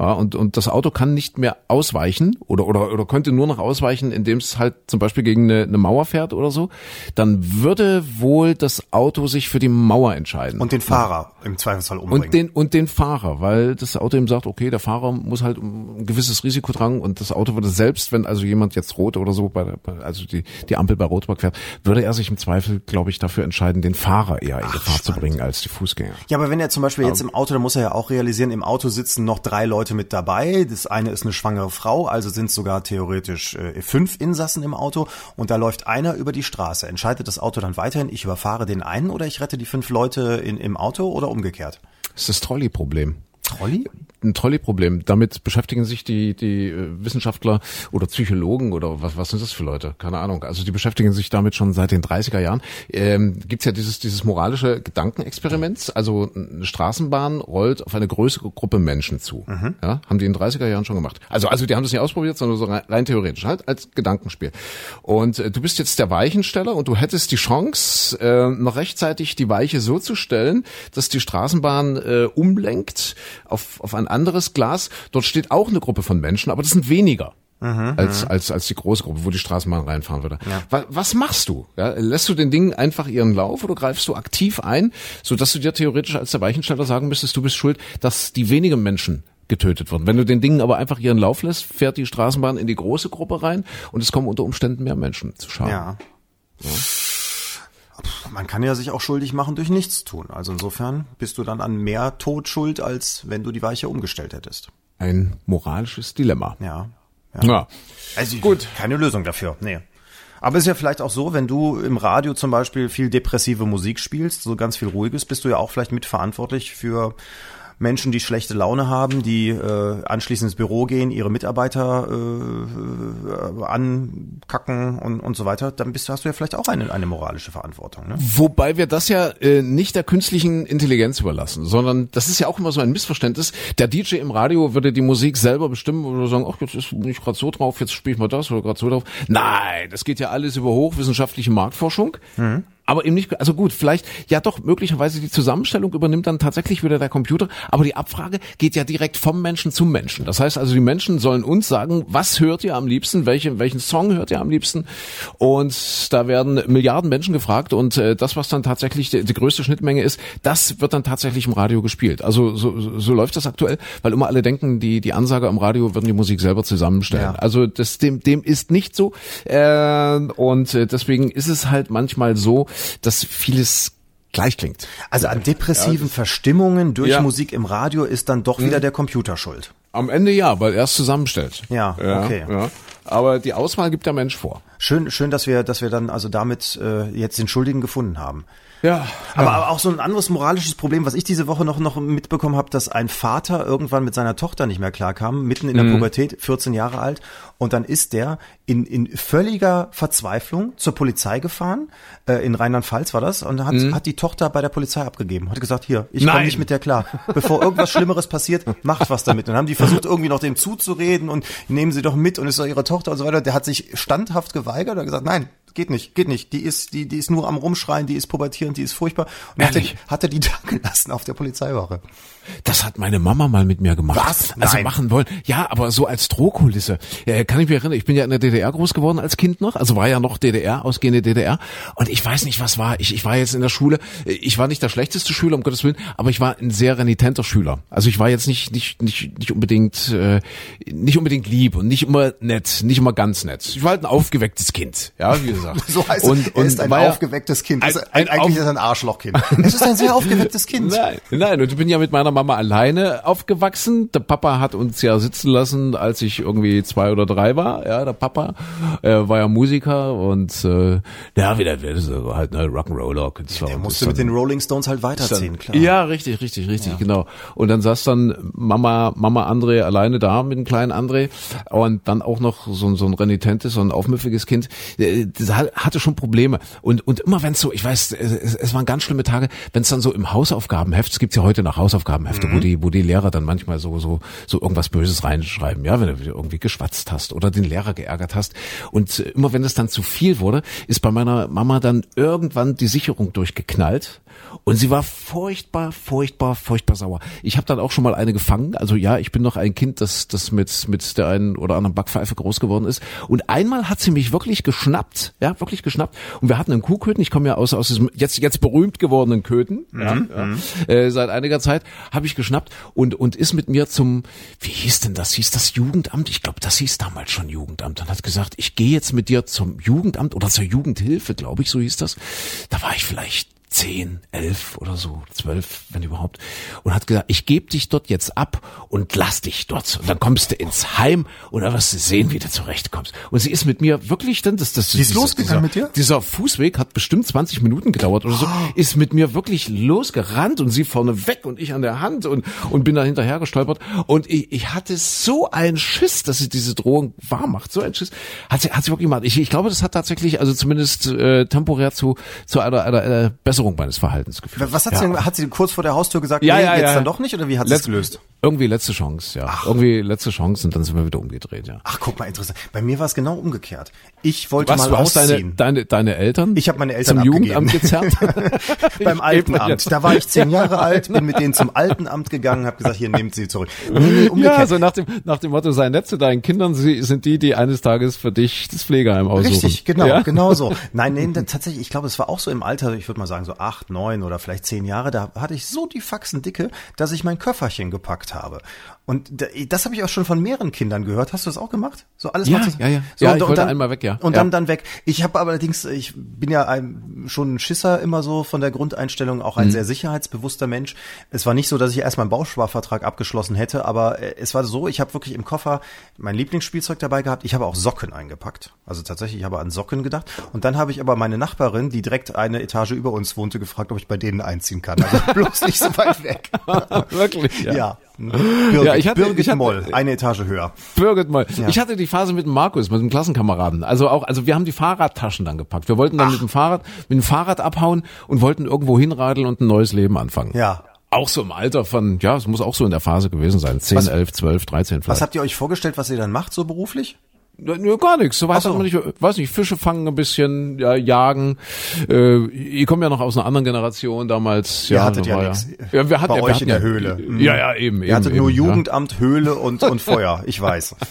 Ja, und, und das Auto kann nicht mehr ausweichen oder, oder, oder könnte nur noch ausweichen, indem es halt zum Beispiel gegen eine, eine Mauer fährt oder so, dann würde wohl das Auto sich für die Mauer entscheiden. Und den Fahrer im Zweifelsfall umbringen. Und den, und den Fahrer, weil das Auto ihm sagt, okay, der Fahrer muss halt ein gewisses Risiko tragen und das Auto würde selbst, wenn also jemand jetzt rot oder so, bei, also die, die Ampel bei Rot überquert, würde er sich im Zweifel, glaube ich, dafür entscheiden, den Fahrer eher in Gefahr zu bringen als die Fußgänger. Ja, aber wenn er zum Beispiel jetzt im Auto, dann muss er ja auch realisieren, im Auto sitzen noch drei Leute mit dabei. Das eine ist eine schwangere Frau, also sind sogar theoretisch äh, fünf Insassen im Auto und da läuft einer über die Straße. Entscheidet das Auto dann weiterhin, ich überfahre den einen oder ich rette die fünf Leute in, im Auto oder umgekehrt? Das ist das Trolley-Problem. Trolley? Ein Trolley-Problem. Damit beschäftigen sich die, die äh, Wissenschaftler oder Psychologen oder was, was sind das für Leute? Keine Ahnung. Also die beschäftigen sich damit schon seit den 30er Jahren. Ähm, Gibt ja dieses, dieses moralische Gedankenexperiment. Also eine Straßenbahn rollt auf eine größere Gruppe Menschen zu. Ja, haben die in den 30er Jahren schon gemacht. Also, also die haben das nicht ausprobiert, sondern so rein, rein theoretisch, halt als Gedankenspiel. Und äh, du bist jetzt der Weichensteller und du hättest die Chance, äh, noch rechtzeitig die Weiche so zu stellen, dass die Straßenbahn äh, umlenkt auf, auf ein anderes Glas. Dort steht auch eine Gruppe von Menschen, aber das sind weniger. als, als, als die große Gruppe, wo die Straßenbahn reinfahren würde. Was, was machst du? Ja, lässt du den Dingen einfach ihren Lauf oder greifst du aktiv ein, so dass du dir theoretisch als der Weichensteller sagen müsstest, du bist schuld, dass die wenigen Menschen getötet wurden. Wenn du den Dingen aber einfach ihren Lauf lässt, fährt die Straßenbahn in die große Gruppe rein und es kommen unter Umständen mehr Menschen zu Schaden. Ja. Man kann ja sich auch schuldig machen durch nichts tun. Also insofern bist du dann an mehr Tod schuld, als wenn du die Weiche umgestellt hättest. Ein moralisches Dilemma. Ja. Ja. ja. Also gut, keine Lösung dafür. Nee. Aber ist ja vielleicht auch so, wenn du im Radio zum Beispiel viel depressive Musik spielst, so ganz viel Ruhiges, bist du ja auch vielleicht mitverantwortlich für Menschen, die schlechte Laune haben, die äh, anschließend ins Büro gehen, ihre Mitarbeiter äh, ankacken und, und so weiter, dann bist, hast du ja vielleicht auch eine, eine moralische Verantwortung. Ne? Wobei wir das ja äh, nicht der künstlichen Intelligenz überlassen, sondern das ist ja auch immer so ein Missverständnis. Der DJ im Radio würde die Musik selber bestimmen oder sagen, ach, jetzt ist nicht gerade so drauf, jetzt spiele ich mal das oder gerade so drauf. Nein, das geht ja alles über hochwissenschaftliche Marktforschung. Mhm aber eben nicht, also gut, vielleicht, ja doch, möglicherweise die Zusammenstellung übernimmt dann tatsächlich wieder der Computer, aber die Abfrage geht ja direkt vom Menschen zum Menschen. Das heißt also, die Menschen sollen uns sagen, was hört ihr am liebsten, welche, welchen Song hört ihr am liebsten und da werden Milliarden Menschen gefragt und äh, das, was dann tatsächlich die, die, größte Schnittmenge ist, das wird dann tatsächlich im Radio gespielt. Also so, so läuft das aktuell, weil immer alle denken, die, die Ansage am Radio würden die Musik selber zusammenstellen. Ja. Also das, dem, dem ist nicht so äh, und äh, deswegen ist es halt manchmal so, dass vieles gleich klingt. Also an depressiven ja, Verstimmungen durch ja. Musik im Radio ist dann doch wieder hm. der Computer schuld. Am Ende ja, weil er es zusammenstellt. Ja, ja okay. Ja. Aber die Auswahl gibt der Mensch vor. Schön, schön, dass wir, dass wir dann also damit äh, jetzt den Schuldigen gefunden haben. Ja. Aber, aber auch so ein anderes moralisches Problem, was ich diese Woche noch, noch mitbekommen habe, dass ein Vater irgendwann mit seiner Tochter nicht mehr klarkam, mitten in der mhm. Pubertät, 14 Jahre alt. Und dann ist der in, in völliger Verzweiflung zur Polizei gefahren, äh, in Rheinland-Pfalz war das, und hat, mhm. hat die Tochter bei der Polizei abgegeben. Hat gesagt, hier, ich komme nicht mit der klar. Bevor irgendwas Schlimmeres passiert, macht was damit. Und dann haben die versucht, irgendwie noch dem zuzureden und nehmen sie doch mit und ist doch ihre Tochter und so weiter. Der hat sich standhaft geweigert und gesagt, nein, geht nicht, geht nicht. Die ist, die, die ist nur am Rumschreien, die ist pubertierend, die ist furchtbar. Und hat er, hat er die (laughs) da gelassen auf der Polizeiwache. Das hat meine Mama mal mit mir gemacht. Was? Also Nein. Also machen wollen. Ja, aber so als Drohkulisse. Ja, kann ich mich erinnern, ich bin ja in der DDR groß geworden als Kind noch, also war ja noch DDR, ausgehende DDR. Und ich weiß nicht, was war. Ich, ich war jetzt in der Schule, ich war nicht der schlechteste Schüler, um Gottes Willen, aber ich war ein sehr renitenter Schüler. Also ich war jetzt nicht, nicht, nicht, nicht unbedingt, äh, nicht unbedingt lieb und nicht immer nett, nicht immer ganz nett. Ich war halt ein aufgewecktes Kind, ja, wie gesagt. (laughs) so heißt und, es, und ist ein aufgewecktes Kind. Ein, ein, eigentlich ist er ein Arschlochkind. (laughs) es ist ein sehr aufgewecktes Kind. Nein, nein, und ich bin ja mit meiner Mama alleine aufgewachsen. Der Papa hat uns ja sitzen lassen, als ich irgendwie zwei oder drei war. Ja, der Papa äh, war ja Musiker und äh, ja, wieder halt ne Rock'n'Roller. Ja, der musste mit den Rolling Stones halt weiterziehen, klar. Ja, richtig, richtig, richtig, ja. genau. Und dann saß dann Mama, Mama André alleine da mit dem kleinen André und dann auch noch so, so ein renitentes, so ein aufmüffiges Kind. Äh, das hatte schon Probleme. Und und immer wenn es so, ich weiß, es, es waren ganz schlimme Tage, wenn es dann so im Hausaufgabenheft, es gibt's ja heute nach Hausaufgabenhefte, mhm. wo die wo die Lehrer dann manchmal so so so irgendwas Böses reinschreiben, ja, wenn du irgendwie geschwatzt hast oder den Lehrer geärgert hast. Und immer wenn es dann zu viel wurde, ist bei meiner Mama dann irgendwann die Sicherung durchgeknallt und sie war furchtbar, furchtbar, furchtbar sauer. Ich habe dann auch schon mal eine gefangen. Also ja, ich bin noch ein Kind, das, das mit, mit der einen oder anderen Backpfeife groß geworden ist. Und einmal hat sie mich wirklich geschnappt, ja, wirklich geschnappt. Und wir hatten einen Kuhköten. Ich komme ja aus, aus diesem jetzt, jetzt berühmt gewordenen Köten. Mhm. Ja, ja. Mhm. Äh, seit einiger Zeit habe ich geschnappt und, und ist mit mir zum, wie hieß denn das? Hieß das Jugendamt? Ich glaube, das hieß damals schon Jugendamt. Und hat gesagt, ich gehe jetzt mit dir zum Jugendamt oder zur Jugendhilfe, glaube ich, so hieß das. Da war ich vielleicht zehn, elf oder so, zwölf, wenn überhaupt, und hat gesagt, ich gebe dich dort jetzt ab und lass dich dort. Und dann kommst du ins Heim und dann wirst du sehen, wie du zurechtkommst. Und sie ist mit mir wirklich dann, das, das, sie ist dieser, losgegangen mit dir? Dieser Fußweg hat bestimmt 20 Minuten gedauert oder so, oh. ist mit mir wirklich losgerannt und sie vorne weg und ich an der Hand und, und bin da hinterher gestolpert. Und ich, ich hatte so einen Schiss, dass sie diese Drohung wahr macht, so einen Schiss. Hat sie, hat sie wirklich gemacht. Ich, ich glaube, das hat tatsächlich, also zumindest äh, temporär zu, zu einer, einer, einer besseren Verbesserung meines Verhaltens geführt. Was hat sie, ja. hat sie kurz vor der Haustür gesagt, ja, nee, ja, jetzt ja. dann doch nicht oder wie hat sie es gelöst? Irgendwie letzte Chance, ja. Ach. Irgendwie letzte Chance und dann sind wir wieder umgedreht, ja. Ach, guck mal, interessant. Bei mir war es genau umgekehrt. Ich wollte Was, mal du ausziehen. Deine, deine, deine Eltern? Ich habe meine Eltern zum Jugendamt (laughs) gezerrt. (laughs) Beim Altenamt. Da war ich zehn Jahre alt, bin mit denen zum Altenamt gegangen, habe gesagt, hier nehmt sie zurück. Nee, nee, umgekehrt. Ja, so nach dem, nach dem Motto, sei nett zu deinen Kindern, sie sind die, die eines Tages für dich das Pflegeheim aussuchen. Richtig, genau, ja? genau so. (laughs) Nein, nee, tatsächlich, ich glaube, es war auch so im Alter, ich würde mal sagen, so so acht, neun oder vielleicht zehn Jahre, da hatte ich so die Faxen dicke, dass ich mein Köfferchen gepackt habe. Und das habe ich auch schon von mehreren Kindern gehört. Hast du das auch gemacht? So alles Ja, mal zu- ja, ja. So, Ja, und, ich und wollte dann, einmal weg, ja. Und Ja. dann dann weg. Ich habe allerdings, ich bin ja ein, schon ein Schisser immer so von der Grundeinstellung, auch ein Mhm. sehr sicherheitsbewusster Mensch. Es war nicht so, dass ich erst meinen Bausparvertrag abgeschlossen hätte, aber äh, es war so, ich habe wirklich im Koffer mein Lieblingsspielzeug dabei gehabt. Ich habe auch Socken eingepackt. Also tatsächlich, ich habe an Socken gedacht. Und dann habe ich aber meine Nachbarin, die direkt eine Etage über uns wohnte, gefragt, ob ich bei denen einziehen kann. Also (laughs) bloß nicht so weit weg. (laughs) Wirklich, Ja. Birgit, Ja, ich hatte- Birgit ich hatte- Moll, eine Etage höher. Birgit mal. Ja. Ich hatte die Phase mit dem Markus, mit dem Klassenkameraden. Also auch, also wir haben die Fahrradtaschen dann gepackt. Wir wollten dann mit dem Fahrrad, mit dem Fahrrad abhauen und wollten irgendwo hinradeln und ein neues Leben anfangen. Ja. Auch so im Alter von, ja, es muss auch so in der Phase gewesen sein. 10, Was- 11, 12, 13 Was vielleicht. habt ihr euch vorgestellt, was ihr dann macht, so beruflich? Nö, gar nichts. So Ach so. man nicht, weiß nicht, Fische fangen ein bisschen, ja, jagen. Äh, ihr kommt ja noch aus einer anderen Generation damals. Ihr ja, hattet ja nix. Ja, wir hatten, Bei ja, wir euch hatten in der ja, Höhle. Mhm. Ja, ja, eben. Ihr hattet eben, nur eben, ja. Jugendamt, Höhle und, und (laughs) Feuer, ich weiß. (laughs)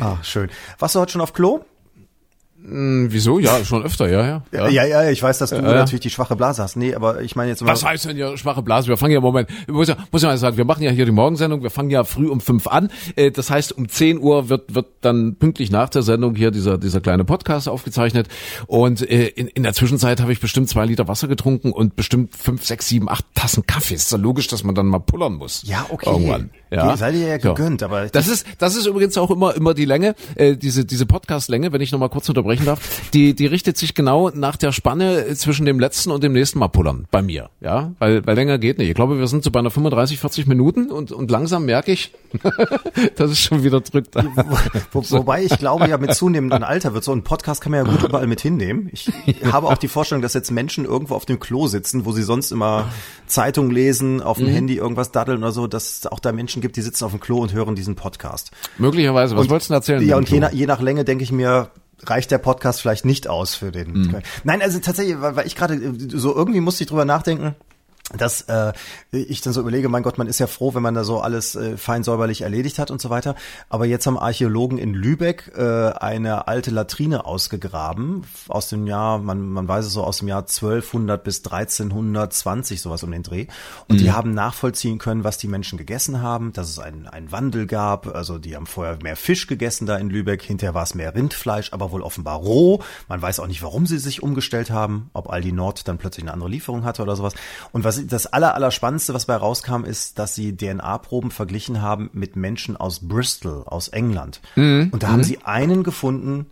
Ah, schön. Warst du heute schon auf Klo? Hm, Wieso? Ja, schon öfter, ja, ja. Ja, ja, ich weiß, dass du Ja. natürlich die schwache Blase hast. Nee, aber ich meine jetzt immer. Was heißt denn ja schwache Blase? Wir fangen ja, Moment, muss ja, muss ja mal sagen, wir machen ja hier die Morgensendung, wir fangen ja früh um fünf an. Äh, Das heißt, um 10 Uhr wird, wird dann pünktlich nach der Sendung hier dieser, dieser kleine Podcast aufgezeichnet. Und äh, in, in der Zwischenzeit habe ich bestimmt zwei Liter Wasser getrunken und bestimmt fünf, sechs, sieben, acht Tassen Kaffee. Ist ja logisch, dass man dann mal pullern muss. Ja, okay. Irgendwann. Ja. Die seid ihr ja So. gegönnt, aber Das ist, das ist übrigens auch immer, immer die Länge, äh, diese, diese Podcast-Länge, wenn ich nochmal kurz unterbrechen darf, die, die richtet sich genau nach der Spanne zwischen dem letzten und dem nächsten Mal pullern. Bei mir. Ja, weil, weil länger geht nicht. Ich glaube, wir sind so bei einer 35, 40 Minuten und, und langsam merke ich, (laughs) dass es schon wieder drückt. Wo, (laughs) wobei ich glaube ja, mit zunehmendem Alter wird so ein Podcast kann man ja gut überall mit hinnehmen. Ich (laughs) habe auch die Vorstellung, dass jetzt Menschen irgendwo auf dem Klo sitzen, wo sie sonst immer Zeitung lesen, auf dem Handy irgendwas daddeln oder so, dass es auch da Menschen gibt, die sitzen auf dem Klo und hören diesen Podcast. Möglicherweise. Was wolltest du erzählen? Ja, und je nach, je nach Länge denke ich mir, reicht der Podcast vielleicht nicht aus für den. Mhm. Nein, also tatsächlich, weil, weil ich gerade äh, so irgendwie musste ich drüber nachdenken dass äh, ich dann so überlege, mein Gott, man ist ja froh, wenn man da so alles äh, fein säuberlich erledigt hat und so weiter. Aber jetzt haben Archäologen in Lübeck äh, eine alte Latrine ausgegraben aus dem Jahr, man, man weiß es so, aus dem Jahr 1200 bis 1320, sowas um den Dreh. Und die haben nachvollziehen können, was die Menschen gegessen haben, dass es einen, einen Wandel gab. Also die haben vorher mehr Fisch gegessen da in Lübeck, hinterher war es mehr Rindfleisch, aber wohl offenbar roh. Man weiß auch nicht, warum sie sich umgestellt haben, ob Aldi Nord dann plötzlich eine andere Lieferung hatte oder sowas. Und was das aller, aller Spannendste, was bei rauskam, ist, dass sie DNA-Proben verglichen haben mit Menschen aus Bristol, aus England. Und da haben sie einen gefunden,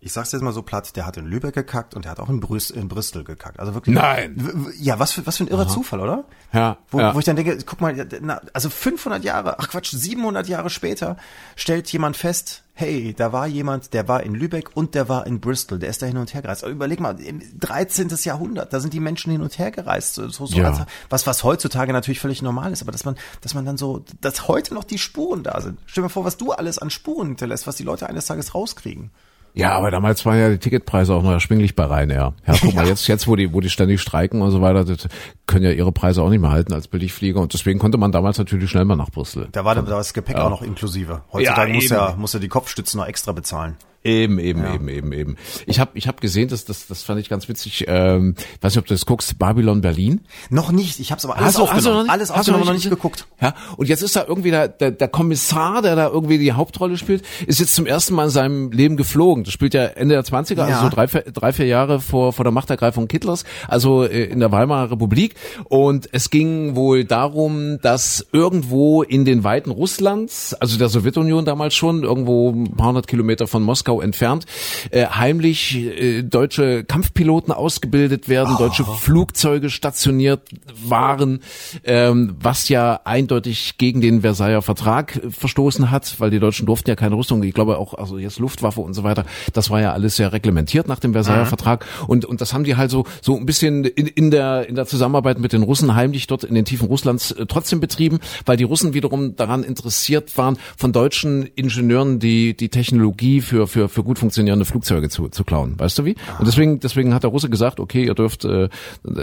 ich sag's jetzt mal so platt, der hat in Lübeck gekackt und der hat auch in, Brüs in Bristol gekackt. Also wirklich. Nein. Ja, was für, was für ein irrer Zufall, oder? Ja, Wo, ja. wo ich dann denke, guck mal, na, also 500 Jahre, ach Quatsch, 700 Jahre später stellt jemand fest, hey, da war jemand, der war in Lübeck und der war in Bristol, der ist da hin und her gereist. Aber überleg mal, im 13. Jahrhundert, da sind die Menschen hin und her gereist, so, so, so Ja. als, was, was heutzutage natürlich völlig normal ist, aber dass man, dass man dann so, dass heute noch die Spuren da sind. Stell dir mal vor, was du alles an Spuren hinterlässt, was die Leute eines Tages rauskriegen. Ja, aber damals waren ja die Ticketpreise auch noch erschwinglich bei Ryanair. Ja, guck mal, jetzt, jetzt, wo die, wo die ständig streiken und so weiter, das können ja ihre Preise auch nicht mehr halten als Billigflieger und deswegen konnte man damals natürlich schnell mal nach Brüssel. Da war, da war das Gepäck auch noch inklusive. Heutzutage Ja, muss ja, muss ja die Kopfstützen noch extra bezahlen. Eben, eben, eben, eben, eben. Ich habe ich hab gesehen, das, das, das fand ich ganz witzig. Ähm, weiß nicht, ob du das guckst, Babylon Berlin. Noch nicht, ich habe es aber alles Hast du- hast du aufgenommen. noch nicht- alles aufgenommen, noch nicht nicht geguckt. Ja, und jetzt ist da irgendwie der, der, der Kommissar, der da irgendwie die Hauptrolle spielt, ist jetzt zum ersten Mal in seinem Leben geflogen. Das spielt ja Ende der 20er, also Ja. so drei, vier- drei, vier Jahre vor, vor der Machtergreifung Hitlers, also äh, in der Weimarer Republik. Und es ging wohl darum, dass irgendwo in den Weiten Russlands, also der Sowjetunion damals schon, irgendwo ein paar hundert Kilometer von Moskau entfernt, äh, heimlich äh, deutsche Kampfpiloten ausgebildet werden, deutsche Flugzeuge stationiert waren, ähm, was ja eindeutig gegen den Versailler Vertrag äh, verstoßen hat, weil die Deutschen durften ja keine Rüstung, ich glaube auch, also jetzt Luftwaffe und so weiter, das war ja alles sehr reglementiert nach dem Versailler Vertrag. Und, und das haben die halt so, so ein bisschen in, in der, in der Zusammenarbeit mit den Russen heimlich dort in den Tiefen Russlands äh, trotzdem betrieben, weil die Russen wiederum daran interessiert waren, von deutschen Ingenieuren die, die Technologie für, für, für gut funktionierende Flugzeuge zu, zu klauen. Weißt du wie? Und deswegen, deswegen hat der Russe gesagt, okay, ihr dürft äh,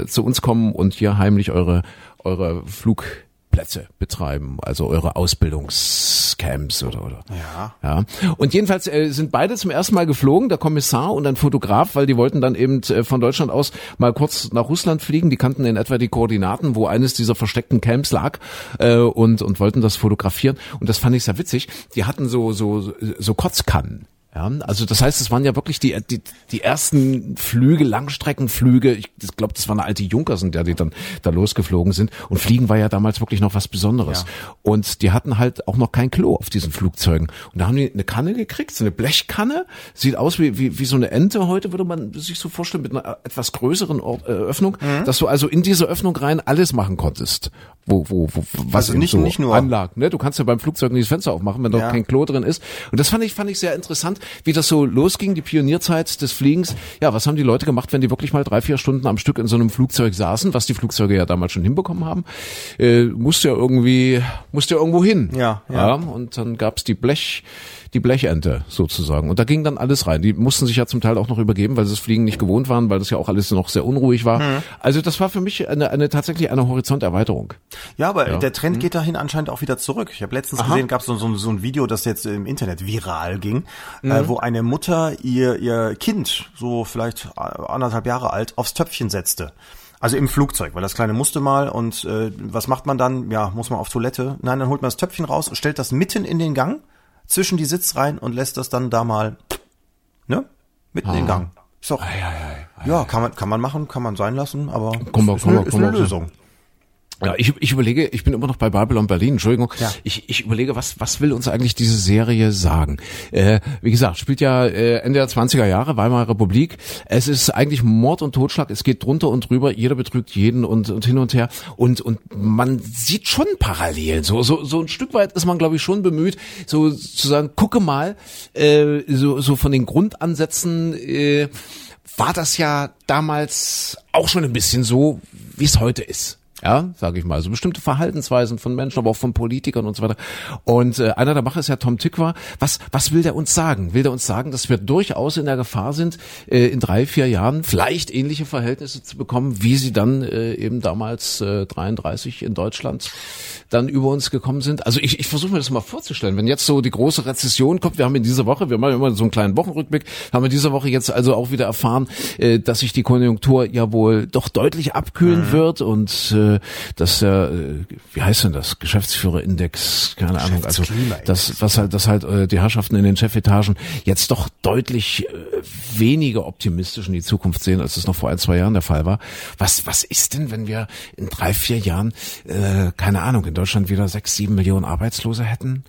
zu uns kommen und hier heimlich eure, eure Flugplätze betreiben, also eure Ausbildungscamps oder oder. Ja. Ja. Und jedenfalls äh, sind beide zum ersten Mal geflogen, der Kommissar und ein Fotograf, weil die wollten dann eben äh, von Deutschland aus mal kurz nach Russland fliegen. Die kannten in etwa die Koordinaten, wo eines dieser versteckten Camps lag äh, und und wollten das fotografieren. Und das fand ich sehr witzig. Die hatten so so so Kotzkannen. Ja, also das heißt, es waren ja wirklich die, die, die ersten Flüge, Langstreckenflüge. Ich glaube, das war eine alte Junkersen, der die dann da losgeflogen sind. Und Fliegen war ja damals wirklich noch was Besonderes. Ja. Und die hatten halt auch noch kein Klo auf diesen Flugzeugen. Und da haben die eine Kanne gekriegt, so eine Blechkanne. Sieht aus wie, wie, wie so eine Ente heute, würde man sich so vorstellen, mit einer etwas größeren Ort, äh, Öffnung, Mhm. dass du also in diese Öffnung rein alles machen konntest. Wo, wo, wo, was Also nicht- so nicht nur- anlag. Ne? Du kannst ja beim Flugzeug nicht das Fenster aufmachen, wenn da Ja. kein Klo drin ist. Und das fand ich, fand ich sehr interessant, wie das so losging, die Pionierzeit des Fliegens. Ja, was haben die Leute gemacht, wenn die wirklich mal drei, vier Stunden am Stück in so einem Flugzeug saßen, was die Flugzeuge ja damals schon hinbekommen haben? Äh, musste ja irgendwie, musste ja irgendwo hin. Ja, ja. und dann gab's die Blech, die Blechente sozusagen. Und da ging dann alles rein. Die mussten sich ja zum Teil auch noch übergeben, weil sie das Fliegen nicht gewohnt waren, weil das ja auch alles noch sehr unruhig war. Mhm. Also das war für mich eine, eine tatsächlich eine Horizonterweiterung. Ja, aber der Mhm. Trend geht dahin anscheinend auch wieder zurück. Ich habe letztens gesehen, gab es so, so, so ein Video, das jetzt im Internet viral ging, Mhm. äh, wo eine Mutter ihr, ihr Kind, so vielleicht äh, anderthalb Jahre alt, aufs Töpfchen setzte. Also im Flugzeug, weil das Kleine musste mal und äh, was macht man dann? Ja, muss man auf Toilette? Nein, dann holt man das Töpfchen raus, stellt das mitten in den Gang, zwischen die Sitz rein und lässt das dann da mal, ne? Mitten in den Gang. Ist doch, ja, kann man, kann man machen, kann man sein lassen, aber Komm ist, komm eine, ist komm eine mal. Lösung. Ja, ich, ich überlege, ich bin immer noch bei Babylon Berlin, Entschuldigung. Ja. Ich, ich überlege, was, was will uns eigentlich diese Serie sagen? Äh, wie gesagt, spielt ja äh, Ende der 20er Jahre, Weimarer Republik. Es ist eigentlich Mord und Totschlag, es geht drunter und drüber, jeder betrügt jeden und, und hin und her. Und, und man sieht schon Parallelen. So, so, so ein Stück weit ist man, glaube ich, schon bemüht, so zu sagen, gucke mal, äh, so, so von den Grundansätzen, äh, war das ja damals auch schon ein bisschen so, wie es heute ist. Ja, sage ich mal, so bestimmte Verhaltensweisen von Menschen, aber auch von Politikern und so weiter. Und äh, einer der Macher ist ja Tom Tykwer. Was, was will der uns sagen? Will der uns sagen, dass wir durchaus in der Gefahr sind, äh, in drei, vier Jahren vielleicht ähnliche Verhältnisse zu bekommen, wie sie dann äh, eben damals äh, 33 in Deutschland dann über uns gekommen sind? Also ich, ich versuche mir das mal vorzustellen, wenn jetzt so die große Rezession kommt, wir haben in dieser Woche, wir machen immer so einen kleinen Wochenrückblick, haben in dieser Woche jetzt also auch wieder erfahren, äh, dass sich die Konjunktur ja wohl doch deutlich abkühlen wird und äh, dass der, äh, wie heißt denn das, Geschäftsführerindex, keine Ahnung, also das, was halt, das halt äh, die Herrschaften in den Chefetagen jetzt doch deutlich äh, weniger optimistisch in die Zukunft sehen, als es noch vor ein, zwei Jahren der Fall war. Was, was ist denn, wenn wir in drei, vier Jahren, äh, keine Ahnung, in Deutschland wieder sechs, sieben Millionen Arbeitslose hätten?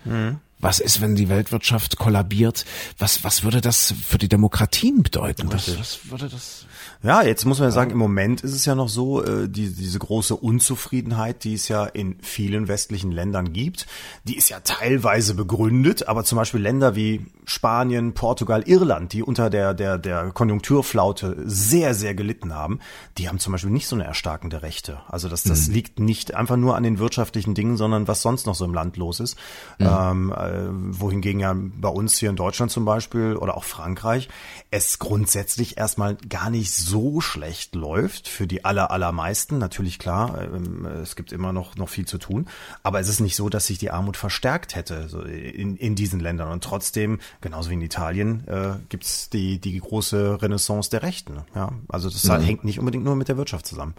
Was ist, wenn die Weltwirtschaft kollabiert? Was, was würde das für die Demokratien bedeuten? Was, was würde das? Ja, jetzt muss man ja sagen, im Moment ist es ja noch so, äh, die, diese große Unzufriedenheit, die es ja in vielen westlichen Ländern gibt, die ist ja teilweise begründet, aber zum Beispiel Länder wie Spanien, Portugal, Irland, die unter der, der, der Konjunkturflaute sehr, sehr gelitten haben, die haben zum Beispiel nicht so eine erstarkende Rechte. Also das, das liegt nicht einfach nur an den wirtschaftlichen Dingen, sondern was sonst noch so im Land los ist. Ähm, äh, wohingegen ja bei uns hier in Deutschland zum Beispiel oder auch Frankreich es grundsätzlich erstmal gar nicht so schlecht läuft für die aller, allermeisten. Natürlich klar, ähm, es gibt immer noch, noch viel zu tun. Aber es ist nicht so, dass sich die Armut verstärkt hätte so in, in diesen Ländern. Und trotzdem, genauso wie in Italien, äh, gibt's die, die große Renaissance der Rechten. Ja, also das hängt nicht unbedingt nur mit der Wirtschaft zusammen.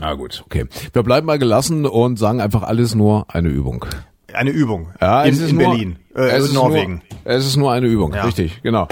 Na gut, okay. Wir bleiben mal gelassen und sagen einfach alles nur eine Übung. Eine Übung Ja, in, es ist in nur, Berlin, äh, es in ist Norwegen. Nur, es ist nur eine Übung, Ja. richtig, genau.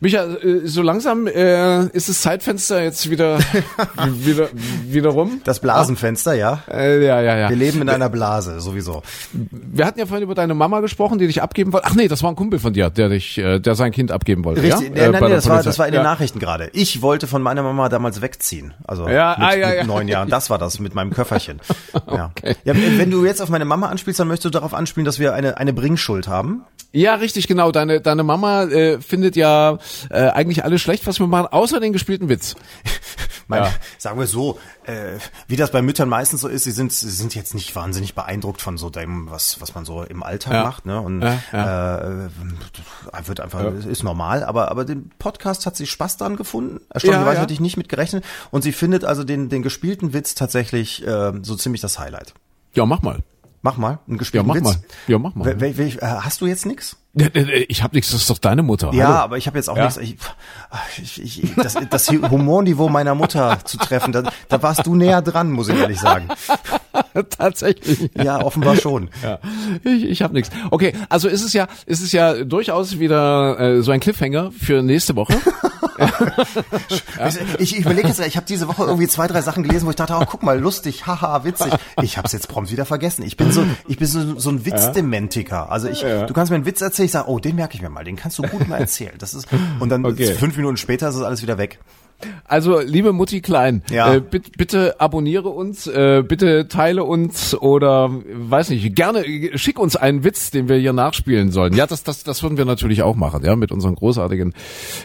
Micha, äh, so langsam äh, ist das Zeitfenster jetzt wieder (laughs) wieder wieder rum. Das Blasenfenster, ja. Äh, ja, ja, ja. Wir leben in einer Blase, sowieso. Wir hatten ja vorhin über deine Mama gesprochen, die dich abgeben wollte. Ach nee, das war ein Kumpel von dir, der dich, äh, der sein Kind abgeben wollte. Richtig, ja? nein, nein, der das, war, das war in den ja. Nachrichten gerade. Ich wollte von meiner Mama damals wegziehen. Also Ja, mit, ah, ja, mit ja. neun Jahren. Das war das mit meinem Köfferchen. (laughs) ja. Okay. ja. Wenn du jetzt auf meine Mama anspielst, dann möchtest du darauf anspielen, dass wir eine, eine Bringschuld haben. Ja, richtig, genau. Deine, deine Mama äh, findet ja äh, eigentlich alles schlecht, was wir machen, außer den gespielten Witz. (laughs) Mein, Ja. Sagen wir so, äh, wie das bei Müttern meistens so ist, sie sind, sie sind jetzt nicht wahnsinnig beeindruckt von so dem, was, was man so im Alltag Ja. macht. Ne? Und Ja, Äh, wird einfach, ist normal, aber, aber den Podcast hat sie Spaß dran gefunden. Erstaunlicherweise Ja, ja. hatte ich nicht mit gerechnet. Und sie findet also den, den gespielten Witz tatsächlich äh, so ziemlich das Highlight. Ja, mach mal. Mach mal einen Ja, gespielten mach Witz. mal. Ja, mach mal. Wel- wel- äh, hast du jetzt nix? Ja, äh, Ich hab nichts, das ist doch deine Mutter. Ja, Hallo. aber ich habe jetzt auch Ja. nichts. Ich, ich, ich, das, das Humorniveau meiner Mutter zu treffen, da, da warst du näher dran, muss ich ehrlich sagen. (laughs) Tatsächlich. Ja, offenbar schon. Ja, ich, ich habe nichts. Okay, also ist es ja, ist es ja durchaus wieder äh, so ein Cliffhanger für nächste Woche. (laughs) Ich, ich überlege jetzt, ich habe diese Woche irgendwie zwei, drei Sachen gelesen, wo ich dachte, oh, guck mal, lustig, haha, witzig. Ich habe es jetzt prompt wieder vergessen. Ich bin so, ich bin so, so ein Witzdementiker. Also ich, du kannst mir einen Witz erzählen, ich sage, oh, den merke ich mir mal, den kannst du gut mal erzählen. Das ist und dann Okay. fünf Minuten später ist es alles wieder weg. Also, liebe Mutti Klein, Ja. äh, bitte, bitte abonniere uns, äh, bitte teile uns oder weiß nicht, gerne äh, schick uns einen Witz, den wir hier nachspielen sollen. Ja, das, das, das würden wir natürlich auch machen, ja, mit unseren großartigen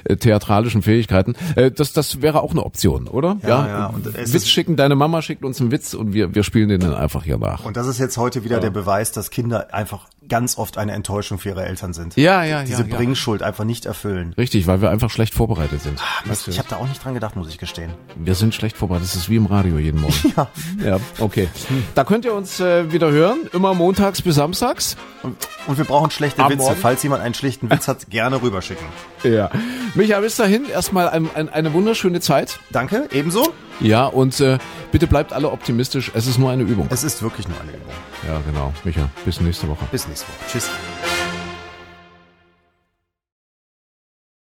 äh, theatralischen Fähigkeiten. Äh, das, das wäre auch eine Option, oder? Ja, ja, und es Witz schicken, deine Mama schickt uns einen Witz und wir, wir spielen den dann einfach hier nach. Und das ist jetzt heute wieder der Beweis, dass Kinder einfach ganz oft eine Enttäuschung für ihre Eltern sind. Ja, ja, Diese ja, ja. Bringschuld einfach nicht erfüllen. Richtig, weil wir einfach schlecht vorbereitet sind. Mist, ich habe da auch nicht dran gedacht, muss ich gestehen. Wir sind schlecht vorbereitet. Das ist wie im Radio jeden Morgen. (laughs) Ja. Ja, okay. Da könnt ihr uns äh, wieder hören, immer montags bis samstags. Und, und wir brauchen schlechte Am Witze. Morgen? Falls jemand einen schlechten Witz hat, (laughs) gerne rüberschicken. Ja. Micha, bis dahin erstmal ein, ein, eine wunderschöne Zeit. Danke, ebenso. Ja, und äh, bitte bleibt alle optimistisch. Es ist nur eine Übung. Es ist wirklich nur eine Übung. Ja, genau. Micha, bis nächste Woche. Bis nächste Woche. Tschüss.